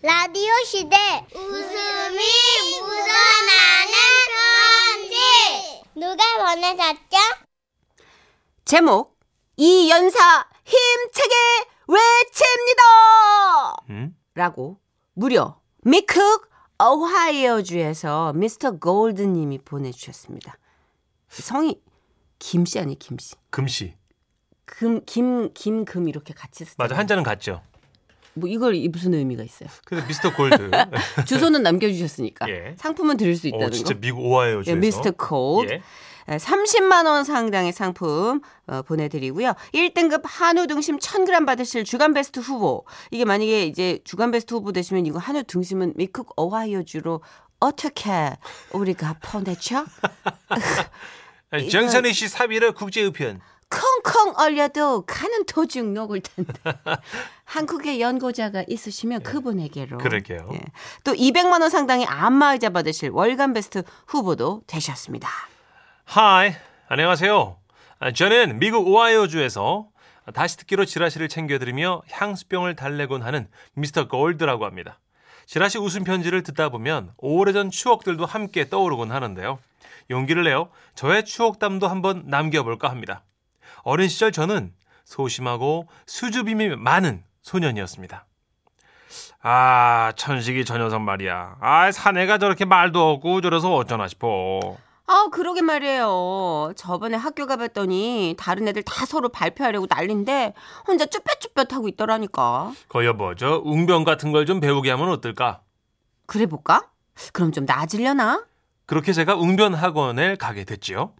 라디오 시대 웃음이 묻어나는 편지 누가 보내셨죠? 제목 이연사 힘차게 외칩니다. 음? 라고 무려 미쿡 오하이오주에서 미스터 골드님이 보내주셨습니다. 성이 김씨 아니 김씨. 금씨. 금, 김, 김 금 이렇게 같이 쓰 맞아 한자는 같죠. 뭐 이걸 이 무슨 의미가 있어요? 근데 미스터 골드. 주소는 남겨주셨으니까 예. 상품은 드릴 수 있다는 어, 진짜 거. 미국 오하이오 예, 주에서. 미스터 골드. 예. 30만 원 상당의 상품 어, 보내드리고요. 1등급 한우 등심 1000g 받으실 주간 베스트 후보. 이게 만약에 이제 주간 베스트 후보 되시면 이거 한우 등심은 미국 오하이오주로 어떻게 우리가 보내죠? 정선희 씨 사비를 국제우편. 꽁꽁 얼려도 가는 도중 녹을 텐데. 한국에 연고자가 있으시면 그분에게로. 그러게요. 예. 또 200만 원 상당의 안마의자 받으실 월간 베스트 후보도 되셨습니다. Hi, 안녕하세요. 아, 저는 미국 오하이오주에서 다시 듣기로 지라시를 챙겨 들으며 향수병을 달래곤 하는 미스터 골드라고 합니다. 지라시 웃음 편지를 듣다 보면 오래전 추억들도 함께 떠오르곤 하는데요. 용기를 내어 저의 추억담도 한번 남겨볼까 합니다. 어린 시절 저는 소심하고 수줍음이 많은 소년이었습니다. 아, 천식이 저 녀석 말이야. 아, 사내가 저렇게 말도 없고 저래서 어쩌나 싶어. 아, 그러게 말이에요. 저번에 학교 가봤더니 다른 애들 다 서로 발표하려고 난린데 혼자 쭈뼛쭈뼛 하고 있더라니까. 거 여보, 저 웅변 같은 걸 좀 배우게 하면 어떨까? 그래 볼까? 그럼 좀 나아지려나? 그렇게 제가 웅변 학원에 가게 됐지요.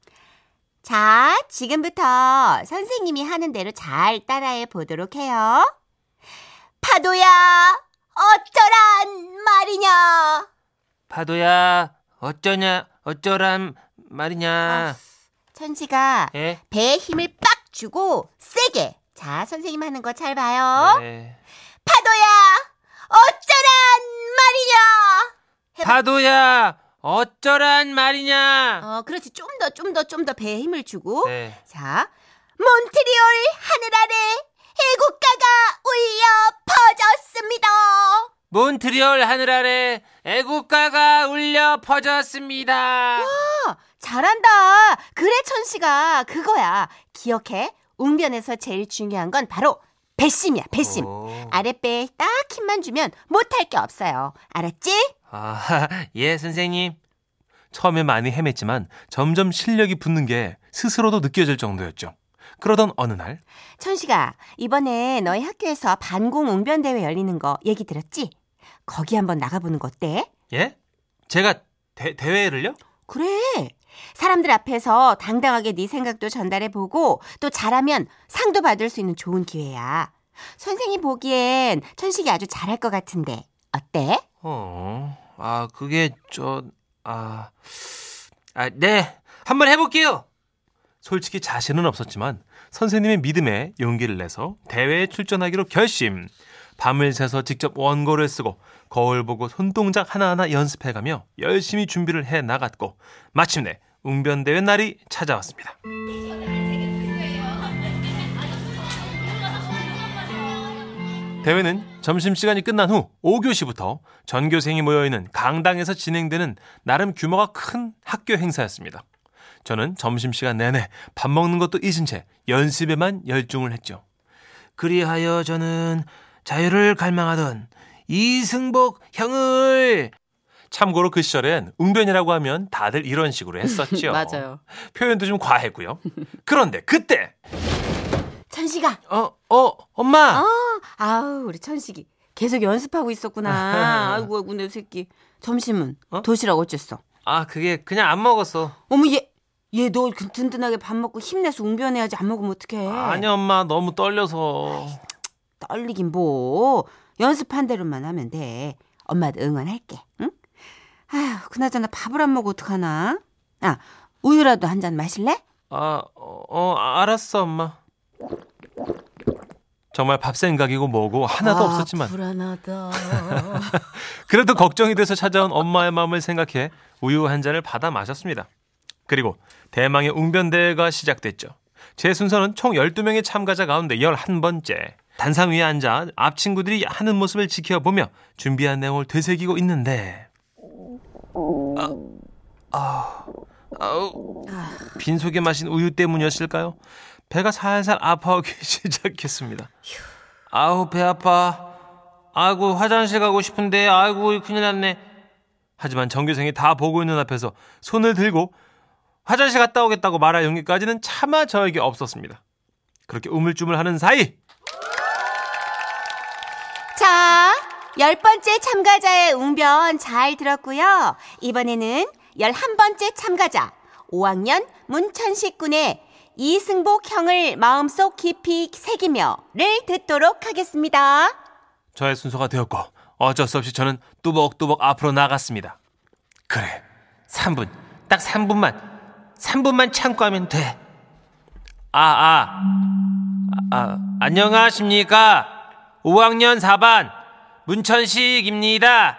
자, 지금부터 선생님이 하는 대로 잘 따라해 보도록 해요. 파도야, 어쩌란 말이냐? 파도야, 어쩌냐, 어쩌란 말이냐. 천지가 예? 배에 힘을 빡 주고 세게. 자, 선생님 하는 거 잘 봐요. 네. 파도야, 어쩌란 말이냐? 해봐. 파도야, 어쩌란 말이냐. 어, 그렇지. 좀 더, 좀 더, 좀 더 배에 힘을 주고. 네. 자, 몬트리올 하늘 아래 애국가가 울려 퍼졌습니다. 몬트리올 하늘 아래 애국가가 울려 퍼졌습니다. 아, 잘한다. 그래, 천씨가 그거야. 기억해. 웅변에서 제일 중요한 건 바로 배심이야, 배심. 오. 아랫배에 딱 힘만 주면 못할 게 없어요. 알았지? 아, 예, 선생님. 처음에 많이 헤맸지만 점점 실력이 붙는 게 스스로도 느껴질 정도였죠. 그러던 어느 날, 천식아, 이번에 너희 학교에서 반공 웅변 대회 열리는 거 얘기 들었지? 거기 한번 나가보는 거 어때? 예? 제가 대, 대회를요? 그래. 사람들 앞에서 당당하게 네 생각도 전달해 보고 또 잘하면 상도 받을 수 있는 좋은 기회야. 선생님 보기엔 천식이 아주 잘할 것 같은데 어때? 어, 아, 그게 저, 아, 아, 네, 한번 해볼게요. 솔직히 자신은 없었지만 선생님의 믿음에 용기를 내서 대회에 출전하기로 결심. 밤을 새서 직접 원고를 쓰고 거울 보고 손동작 하나하나 연습해가며 열심히 준비를 해 나갔고 마침내 웅변대회 날이 찾아왔습니다. 대회는 점심시간이 끝난 후 5교시부터 전교생이 모여있는 강당에서 진행되는 나름 규모가 큰 학교 행사였습니다. 저는 점심시간 내내 밥 먹는 것도 잊은 채 연습에만 열중을 했죠. 그리하여 저는 자유를 갈망하던 이승복 형을 참고로 그 시절엔 웅변이라고 하면 다들 이런 식으로 했었죠. 맞아요. 표현도 좀 과했고요. 그런데 그때 천식아. 어, 어, 엄마. 아, 아우 우리 천식이 계속 연습하고 있었구나. 아이고 아이고 내 새끼. 점심은 어? 도시락 어쨌어? 아, 그게 그냥 안 먹었어. 어머 얘. 얘 너 든든하게 밥 먹고 힘내서 웅변해야지 안 먹으면 어떡해. 아니 엄마 너무 떨려서. 떨리긴 뭐. 연습한 대로만 하면 돼. 엄마도 응원할게. 응? 아휴, 그나저나 밥을 안 먹어 어떡하나? 아, 우유라도 한 잔 마실래? 아, 어, 어, 알았어 엄마. 정말 밥 생각이고 뭐고 하나도 아, 없었지만 불안하다. 그래도 걱정이 돼서 찾아온 엄마의 마음을 생각해 우유 한 잔을 받아 마셨습니다. 그리고 대망의 웅변대회가 시작됐죠. 제 순서는 총 12명의 참가자 가운데 11번째. 단상 위에 앉아 앞 친구들이 하는 모습을 지켜보며 준비한 내용을 되새기고 있는데 아, 아, 빈속에 마신 우유 때문이었을까요? 배가 살살 아파오기 시작했습니다. 아우 배 아파. 아이고 화장실 가고 싶은데 아이고 큰일 났네. 하지만 정교생이 다 보고 있는 앞에서 손을 들고 화장실 갔다 오겠다고 말할 용기까지는 차마 저에게 없었습니다. 그렇게 우물쭈물하는 사이 자, 열 번째 참가자의 웅변 잘 들었고요. 이번에는 열한 번째 참가자 5학년 문천식 군의 이승복 형을 마음속 깊이 새기며를 듣도록 하겠습니다. 저의 순서가 되었고 어쩔 수 없이 저는 뚜벅뚜벅 앞으로 나갔습니다. 그래, 3분, 딱 3분만, 3분만 참고 하면 돼. 아, 아, 아, 안녕하십니까? 5학년 4반 문천식입니다.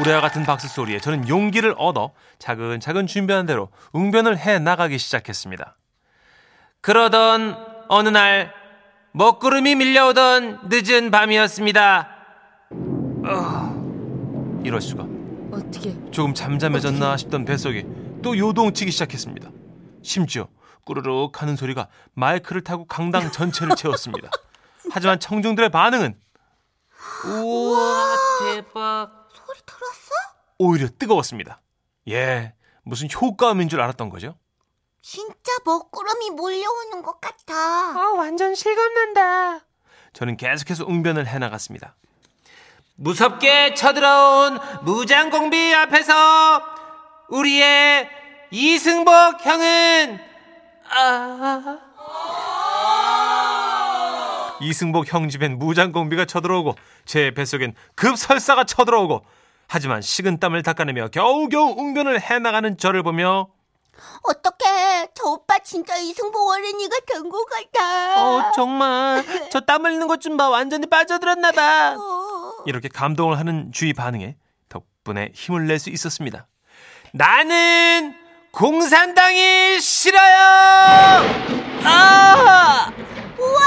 우레와 같은 박수 소리에 저는 용기를 얻어 차근차근 준비한 대로 웅변을 해 나가기 시작했습니다. 그러던 어느 날 먹구름이 밀려오던 늦은 밤이었습니다. 어, 이럴 수가. 어떻게? 조금 잠잠해졌나 싶던 뱃속이 또 요동치기 시작했습니다. 심지어 꾸르륵 하는 소리가 마이크를 타고 강당 전체를 채웠습니다. 하지만 청중들의 반응은 우와 대박 소리 들었어? 오히려 뜨거웠습니다. 예, 무슨 효과음인 줄 알았던 거죠. 진짜 먹구름이 몰려오는 것 같아. 아, 완전 실감난다. 저는 계속해서 웅변을 해나갔습니다. 무섭게 쳐들어온 무장공비 앞에서 우리의 이승복 형은 아 이승복 형 집엔 무장공비가 쳐들어오고 제 뱃속엔 급설사가 쳐들어오고 하지만 식은땀을 닦아내며 겨우겨우 웅변을 해나가는 저를 보며 어떡해. 저 오빠 진짜 이승복 어린이가 된 것 같아. 어 정말 저 땀 흘리는 것 좀 봐 완전히 빠져들었나 봐 어. 이렇게 감동을 하는 주위 반응에 덕분에 힘을 낼 수 있었습니다 나는 공산당이 싫어요 아 우와!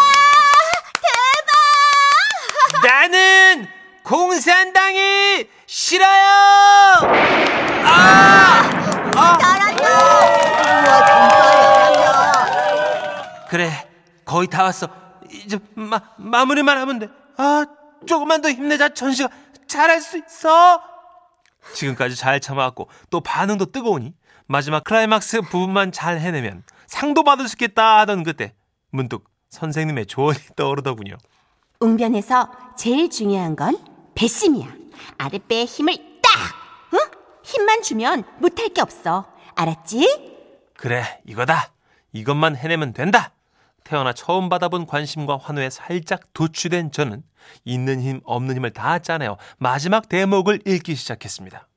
대박! 나는 공산당이 싫어요! 아, 아 잘한다. 우와, 진짜 잘한다. 그래 거의 다 왔어. 이제 마, 마무리만 하면 돼 아 조금만 더 힘내자 전시가. 잘할 수 있어. 지금까지 잘 참아왔고 또 반응도 뜨거우니 마지막 클라이막스 부분만 잘 해내면 상도 받을 수 있겠다 하던 그때 문득 선생님의 조언이 떠오르더군요. 웅변에서 제일 중요한 건 배심이야. 아랫배에 힘을 딱! 응? 힘만 주면 못할 게 없어. 알았지? 그래 이거다 이것만 해내면 된다 태어나 처음 받아본 관심과 환호에 살짝 도취된 저는 있는 힘 없는 힘을 다 짜내어 마지막 대목을 읽기 시작했습니다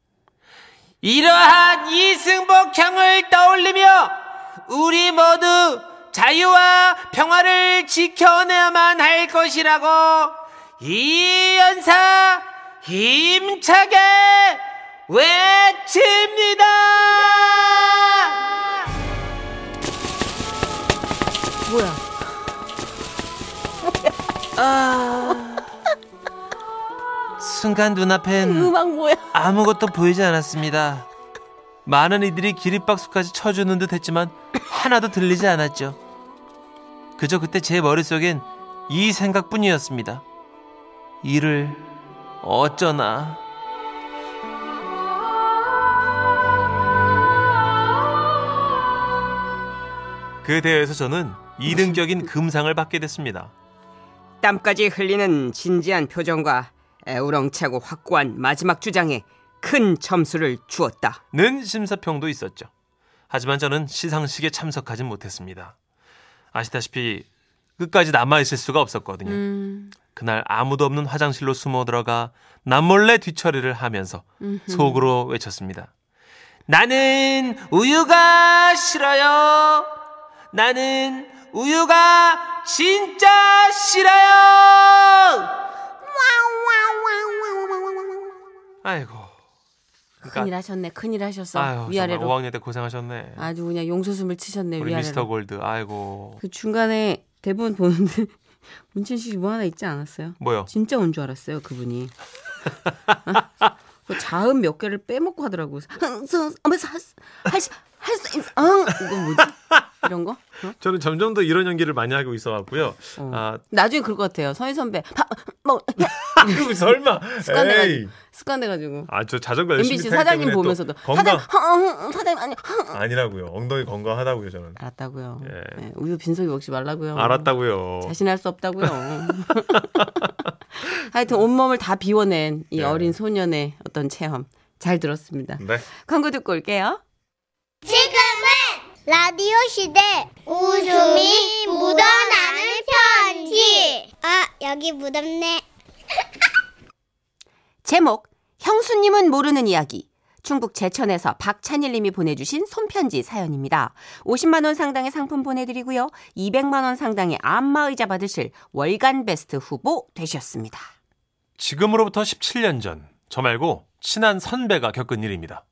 이러한 이승복 형을 떠올리며 우리 모두 자유와 평화를 지켜내야만 할 것이라고 이 연사 힘차게 외칩니다. 뭐야? 순간 눈앞엔 음악 뭐야? 아무것도 보이지 않았습니다. 많은 이들이 기립박수까지 쳐주는 듯 했지만 하나도 들리지 않았죠. 그저 그때 제 머릿속엔 이 생각뿐이었습니다. 이를 어쩌나. 그 대회에서 저는 2등격인 금상을 받게 됐습니다. 땀까지 흘리는 진지한 표정과 애우렁차고 확고한 마지막 주장에 큰 점수를 주었다. 는 심사평도 있었죠. 하지만 저는 시상식에 참석하진 못했습니다. 아시다시피 끝까지 남아 있을 수가 없었거든요. 음, 그날 아무도 없는 화장실로 숨어 들어가 남몰래 뒤처리를 하면서 속으로 외쳤습니다. 나는 우유가 싫어요. 나는 우유가 진짜 싫어요. 아이고. 그러니까 큰일 하셨네. 큰일 하셨어. 아유, 위아래로. 정말 5학년 때 고생하셨네. 아주 그냥 용솟음을 치셨네. 우리 위아래로. 미스터 골드. 아이고. 그 중간에 대본 보는데 문천식 씨뭐 하나 있지 않았어요? 뭐요? 진짜 온 줄 알았어요, 그분이. 그 자음 몇 개를 빼먹고 하더라고요. 할수 할수 있어. 응. 이거 뭐지? 이런 거? 어? 저는 점점 더 이런 연기를 많이 하고 있어 갖고요. 어. 아, 나중에 그럴 것 같아요. 서희 선배. 바, 뭐 그리고 설마. 습관돼가지고. 습관돼가지고. 아, 저 자전거 열심히 MBC 사장님 보면서도 건강 허, 사장님 아니 허. 아니라고요. 엉덩이 건강하다고요, 저는. 알았다고요. 예. 네, 우유 빈속이 먹지 말라고요. 알았다고요. 자신할 수 없다고요. 하여튼 온몸을 다 비워낸 이 네. 어린 소년의 어떤 체험 잘 들었습니다. 네. 광고 듣고 올게요. 지금은 라디오 시대 웃음이 묻어나는 편지. 아, 여기 묻었네. 제목 형수님은 모르는 이야기. 충북 제천에서 박찬일 님이 보내주신 손편지 사연입니다. 50만 원 상당의 상품 보내드리고요. 200만 원 상당의 안마의자 받으실 월간 베스트 후보 되셨습니다. 지금으로부터 17년 전, 저 말고 친한 선배가 겪은 일입니다.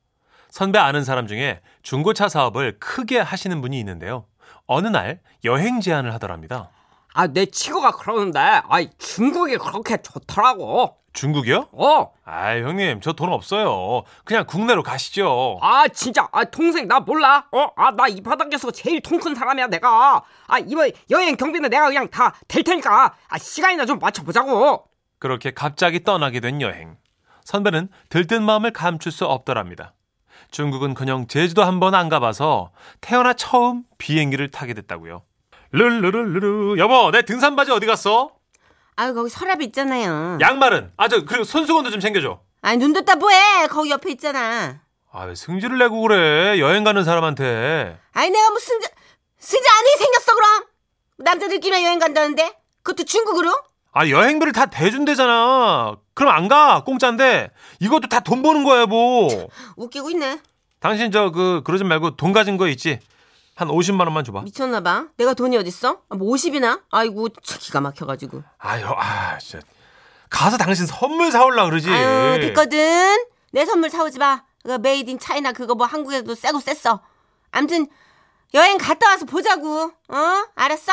선배 아는 사람 중에 중고차 사업을 크게 하시는 분이 있는데요. 어느 날 여행 제안을 하더랍니다. 아, 내 친구가 그러는데, 아이, 중국이 그렇게 좋더라고. 중국이요? 어, 아, 형님, 저 돈 없어요. 그냥 국내로 가시죠. 아, 진짜, 아, 동생, 나 몰라? 어, 아, 나 이 바닥에서 제일 통 큰 사람이야, 내가. 아, 이번 여행 경비는 내가 그냥 다 될 테니까, 아, 시간이나 좀 맞춰보자고. 그렇게 갑자기 떠나게 된 여행. 선배는 들뜬 마음을 감출 수 없더랍니다. 중국은 그냥 제주도 한 번 안 가봐서 태어나 처음 비행기를 타게 됐다고요. 르르르르르 여보 내 등산 바지 어디 갔어? 아유 거기 서랍 있잖아요. 양말은 아 저 그리고 손수건도 좀 챙겨줘. 아니 눈 떴다 뭐해? 거기 옆에 있잖아. 아 왜 승질을 내고 그래 여행 가는 사람한테. 아니 내가 뭐 승자 승자 아니 생겼어 그럼? 남자들끼리만 여행 간다는데? 그것도 중국으로? 아 여행비를 다 대준대잖아. 그럼 안 가 공짜인데 이것도 다 돈 버는 거야 뭐. 웃기고 있네. 당신 저 그 그러지 말고 돈 가진 거 있지? 한 50만 원만 줘봐. 미쳤나 봐. 내가 돈이 어딨어? 아, 뭐 50이나? 아이고 참 기가 막혀가지고. 아유, 아, 진짜. 가서 당신 선물 사올라 그러지. 아유 됐거든. 내 선물 사오지 마. 그 made in China 그거 뭐 한국에도 쌔고 쌨어. 암튼 여행 갔다 와서 보자고. 어? 알았어?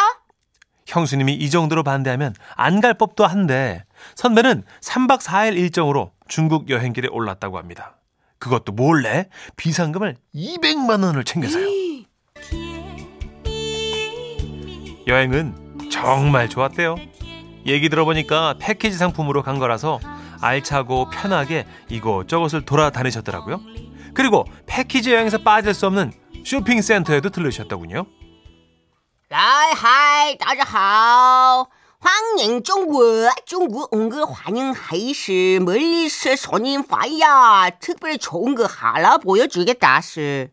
형수님이 이 정도로 반대하면 안 갈 법도 한데 선배는 3박 4일 일정으로 중국 여행길에 올랐다고 합니다. 그것도 몰래 비상금을 200만 원을 챙겨서요. 여행은 정말 좋았대요. 얘기 들어보니까 패키지 상품으로 간 거라서 알차고 편하게 이곳저곳을 돌아다니셨더라고요. 그리고 패키지 여행에서 빠질 수 없는 쇼핑센터에도 들르셨더군요. 来嗨，大家好，欢迎中国，中国온 거 환영하이시 멀리서 손님 와야 특별히 좋은 거 하나 보여주겠다 시.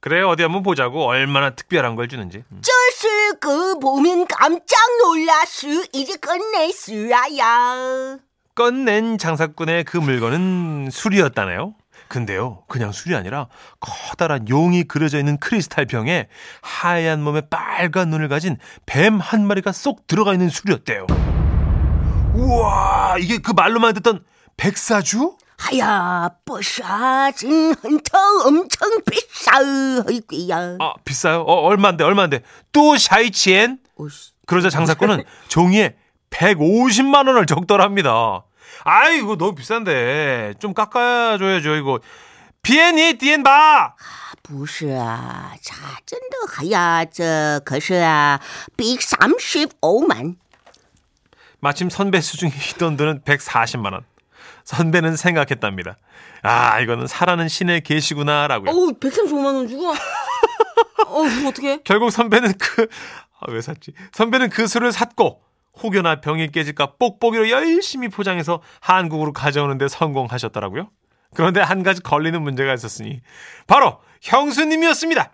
그래 어디 한번 보자고 얼마나 특별한 걸 주는지. 음. 这是个 보면 깜짝 놀라시 이제 끝냈어야. 꺼낸 장사꾼의 그 물건은 술이었다네요. 근데요, 그냥 술이 아니라 커다란 용이 그려져 있는 크리스탈 병에 하얀 몸에 빨간 눈을 가진 뱀 한 마리가 쏙 들어가 있는 술이었대요. 우와, 이게 그 말로만 듣던 백사주? 하야, 버사, 진 헌터 엄청 비싸. 아이고야. 아, 비싸요? 어, 얼만데, 얼만데. 또 샤이치엔? 그러자 장사꾼은 종이에 150만 원을 적더랍니다. 아이고 너무 비싼데 좀 깎아줘야죠 이거. 비엔이 디엔바 不是啊，这真的，哎呀，这可是啊，比三十欧满。 마침 선배 수중에 있던 돈은 140만 원. 선배는 생각했답니다. 아 이거는 사라는 신의 계시구나라고요. 어우 135만 원 주고. 어우 어떻게? 결국 선배는 그 아, 왜 샀지? 선배는 그 술을 샀고 혹여나 병이 깨질까 뽁뽁이로 열심히 포장해서 한국으로 가져오는데 성공하셨더라고요. 그런데 한 가지 걸리는 문제가 있었으니 바로 형수님이었습니다.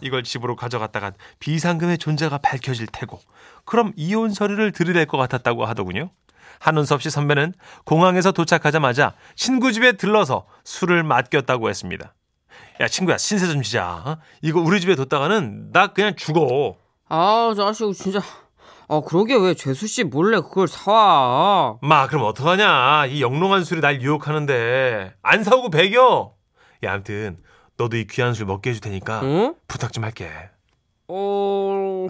이걸 집으로 가져갔다가 비상금의 존재가 밝혀질 테고 그럼 이혼 서류를 들이댈 것 같았다고 하더군요. 하는 수 없이 선배는 공항에서 도착하자마자 친구 집에 들러서 술을 맡겼다고 했습니다. 야 친구야 신세 좀 지자. 어? 이거 우리 집에 뒀다가는 나 그냥 죽어. 아, 자식, 진짜. 아, 그러게 왜 재수 씨 몰래 그걸 사와? 마 그럼 어떡하냐 이 영롱한 술이 날 유혹하는데 안 사오고 배겨 야 아무튼 너도 이 귀한 술 먹게 해줄 테니까 응? 부탁 좀 할게 어,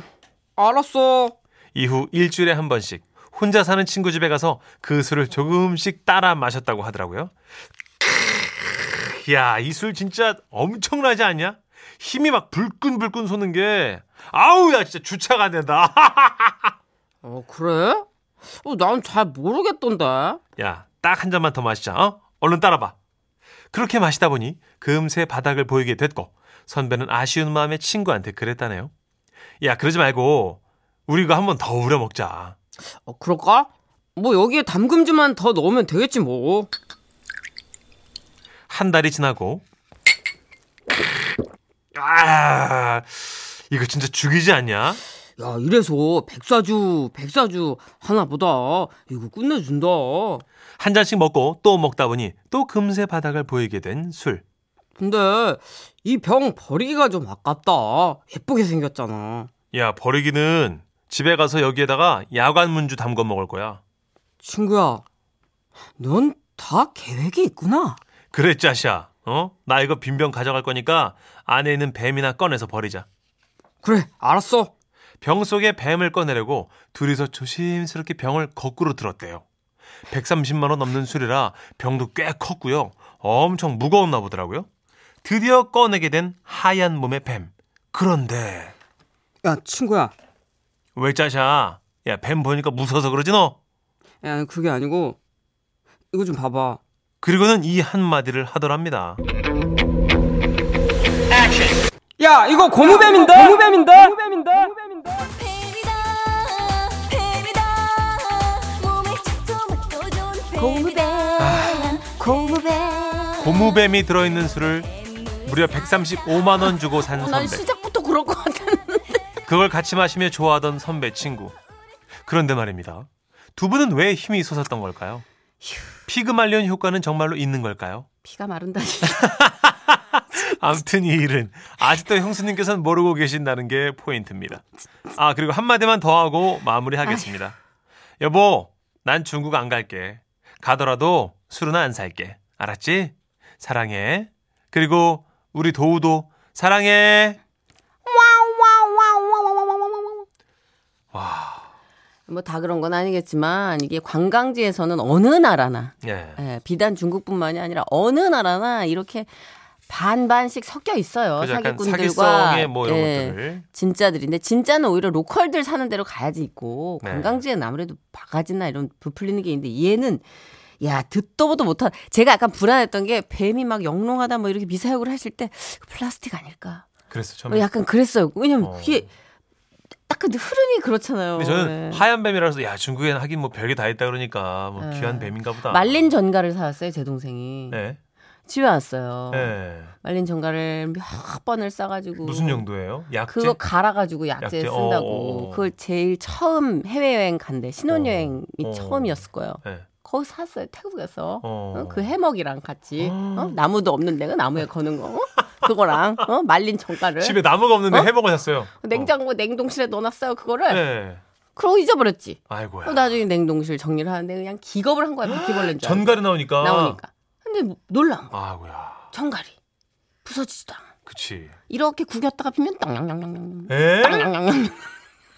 알았어. 이후 일주일에 한 번씩 혼자 사는 친구 집에 가서 그 술을 조금씩 따라 마셨다고 하더라고요. 야, 이 술 진짜 엄청나지 않냐? 힘이 막 불끈불끈 솟는 게 아우 야 진짜 주차가 안 된다. 어, 그래? 어, 난 잘 모르겠던데. 야, 딱 한 잔만 더 마시자. 어? 얼른 따라봐. 그렇게 마시다 보니 금세 바닥을 보이게 됐고 선배는 아쉬운 마음에 친구한테 그랬다네요. 야, 그러지 말고 우리 이거 한번 더 우려 먹자. 어, 그럴까? 뭐 여기에 담금주만 더 넣으면 되겠지 뭐. 한 달이 지나고 아, 이거 진짜 죽이지 않냐? 야, 이래서 백사주, 백사주 하나보다 이거 끝내준다. 한 잔씩 먹고 또 먹다 보니 또 금세 바닥을 보이게 된 술. 근데 이 병 버리기가 좀 아깝다. 예쁘게 생겼잖아. 야, 버리기는 집에 가서 여기에다가 야간 문주 담궈 먹을 거야. 친구야, 넌 다 계획이 있구나. 그래, 짜샤. 어? 나 이거 빈병 가져갈 거니까 안에 있는 뱀이나 꺼내서 버리자. 그래, 알았어. 병 속에 뱀을 꺼내려고 둘이서 조심스럽게 병을 거꾸로 들었대요. 130만 원 넘는 술이라 병도 꽤 컸고요. 엄청 무거웠나 보더라고요. 드디어 꺼내게 된 하얀 몸의 뱀. 그런데 야, 친구야. 왜 짜샤? 야, 뱀 보니까 무서워서 그러지 너? 야, 그게 아니고 이거 좀 봐봐. 그리고는 이 한마디를 하더랍니다. 야, 이거 고무뱀인데? 고무뱀인데? 고무뱀인데? 뱀이다 뱀이다 몸에 착도 맛도 좋은 고무뱀 고무뱀 고무뱀이 들어있는 술을 무려 135만 원 주고 산 어, 난 선배. 시작부터 그럴 것 같았는데. 그걸 같이 마시며 좋아하던 선배 친구. 그런데 말입니다. 두 분은 왜 힘이 솟았던 걸까요? 피그말리온 효과는 정말로 있는 걸까요? 피가 마른다니. 아무튼 이 일은 아직도 형수님께서는 모르고 계신다는 게 포인트입니다. 아 그리고 한마디만 더 하고 마무리하겠습니다. 여보, 난 중국 안 갈게. 가더라도 술은 안 살게. 알았지? 사랑해. 그리고 우리 도우도 사랑해. 뭐 다 그런 건 아니겠지만 이게 관광지에서는 어느 나라나 예. 예, 비단 중국뿐만이 아니라 어느 나라나 이렇게 반반씩 섞여 있어요. 그죠? 사기꾼들과 뭐 예. 진짜들인데 진짜는 오히려 로컬들 사는 대로 가야지 있고 네. 관광지에는 아무래도 바가지나 이런 부풀리는 게 있는데 얘는 야 듣도 보도 못한 제가 약간 불안했던 게 뱀이 막 영롱하다 뭐 이렇게 미사역을 하실 때 플라스틱 아닐까 그래서 처음에. 약간 그랬어요. 왜냐면 어. 이게 딱 근데 흐름이 그렇잖아요. 근데 저는 네. 하얀 뱀이라서 야 중국에는 하긴 뭐 별게 다 있다 그러니까 뭐 네. 귀한 뱀인가 보다. 말린 전갈을 사왔어요 제 동생이 네. 집에 왔어요. 네. 말린 전갈을 몇 번을 싸가지고 무슨 용도예요? 약재? 그거 갈아가지고 약재 약재? 쓴다고. 어, 어, 어. 그걸 제일 처음 해외 여행 간대. 신혼여행이 어. 처음이었을 거예요. 네. 거기 샀어요. 태국에서. 어. 어, 그 해먹이랑 같이. 어. 어? 나무도 없는 데가 나무에 거는 거. 어? 그거랑 어? 말린 전갈을. 집에 나무가 없는데 어? 해먹어 샀어요. 냉장고 냉동실에 넣어놨어요. 그거를. 네. 그러고 잊어버렸지. 아이고야. 어, 나중에 냉동실 정리를 하는데 그냥 기겁을 한 거야. 바퀴벌레인 줄. 전갈이 나오니까. 나오니까. 근데 거. 아이고야. 전갈이. 부서지지도 않아. 그치. 이렇게 구겼다가 피면 땅냥냥냥냥. 에? 땅냥냥냥.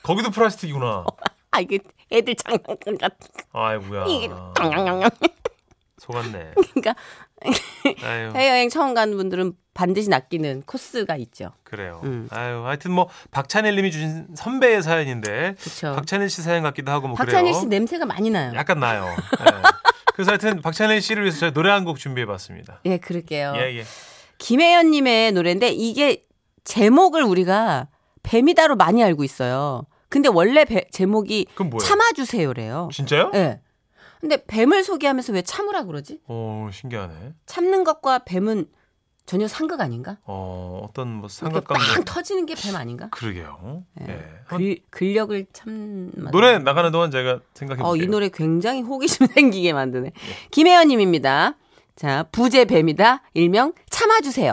거기도 플라스틱이구나. 아 이게 애들 장난감 같은 거. 아이고야. 이게 땅냥냥냥. 속았네. 그러니까. 해외여행 처음 가는 분들은 반드시 낚이는 코스가 있죠. 그래요. 음. 아유, 하여튼 뭐 박찬일 님이 주신 선배의 사연인데 그렇죠. 박찬일 씨 사연 같기도 하고 뭐 박찬일 그래요. 씨 냄새가 많이 나요. 약간 나요. 예. 그래서 하여튼 박찬일 씨를 위해서 저희 노래 한 곡 준비해 봤습니다. 예, 그럴게요. 예, 예. 김혜연님의 노래인데 이게 제목을 우리가 뱀이다로 많이 알고 있어요. 근데 원래 배- 제목이? 참아주세요래요. 진짜요? 예. 근데 뱀을 소개하면서 왜 참으라 그러지? 어, 신기하네. 참는 것과 뱀은 전혀 상극 아닌가? 어, 어떤 뭐 이렇게 빵 터지는 게 뱀 아닌가? 그러게요. 예. 예. 한번 글, 근력을 참 노래 나가는 동안 제가 생각해 볼게요. 어, 이 노래 굉장히 호기심 생기게 만드네. 김혜연 님입니다. 자, 부제 뱀이다. 일명 참아 주세요.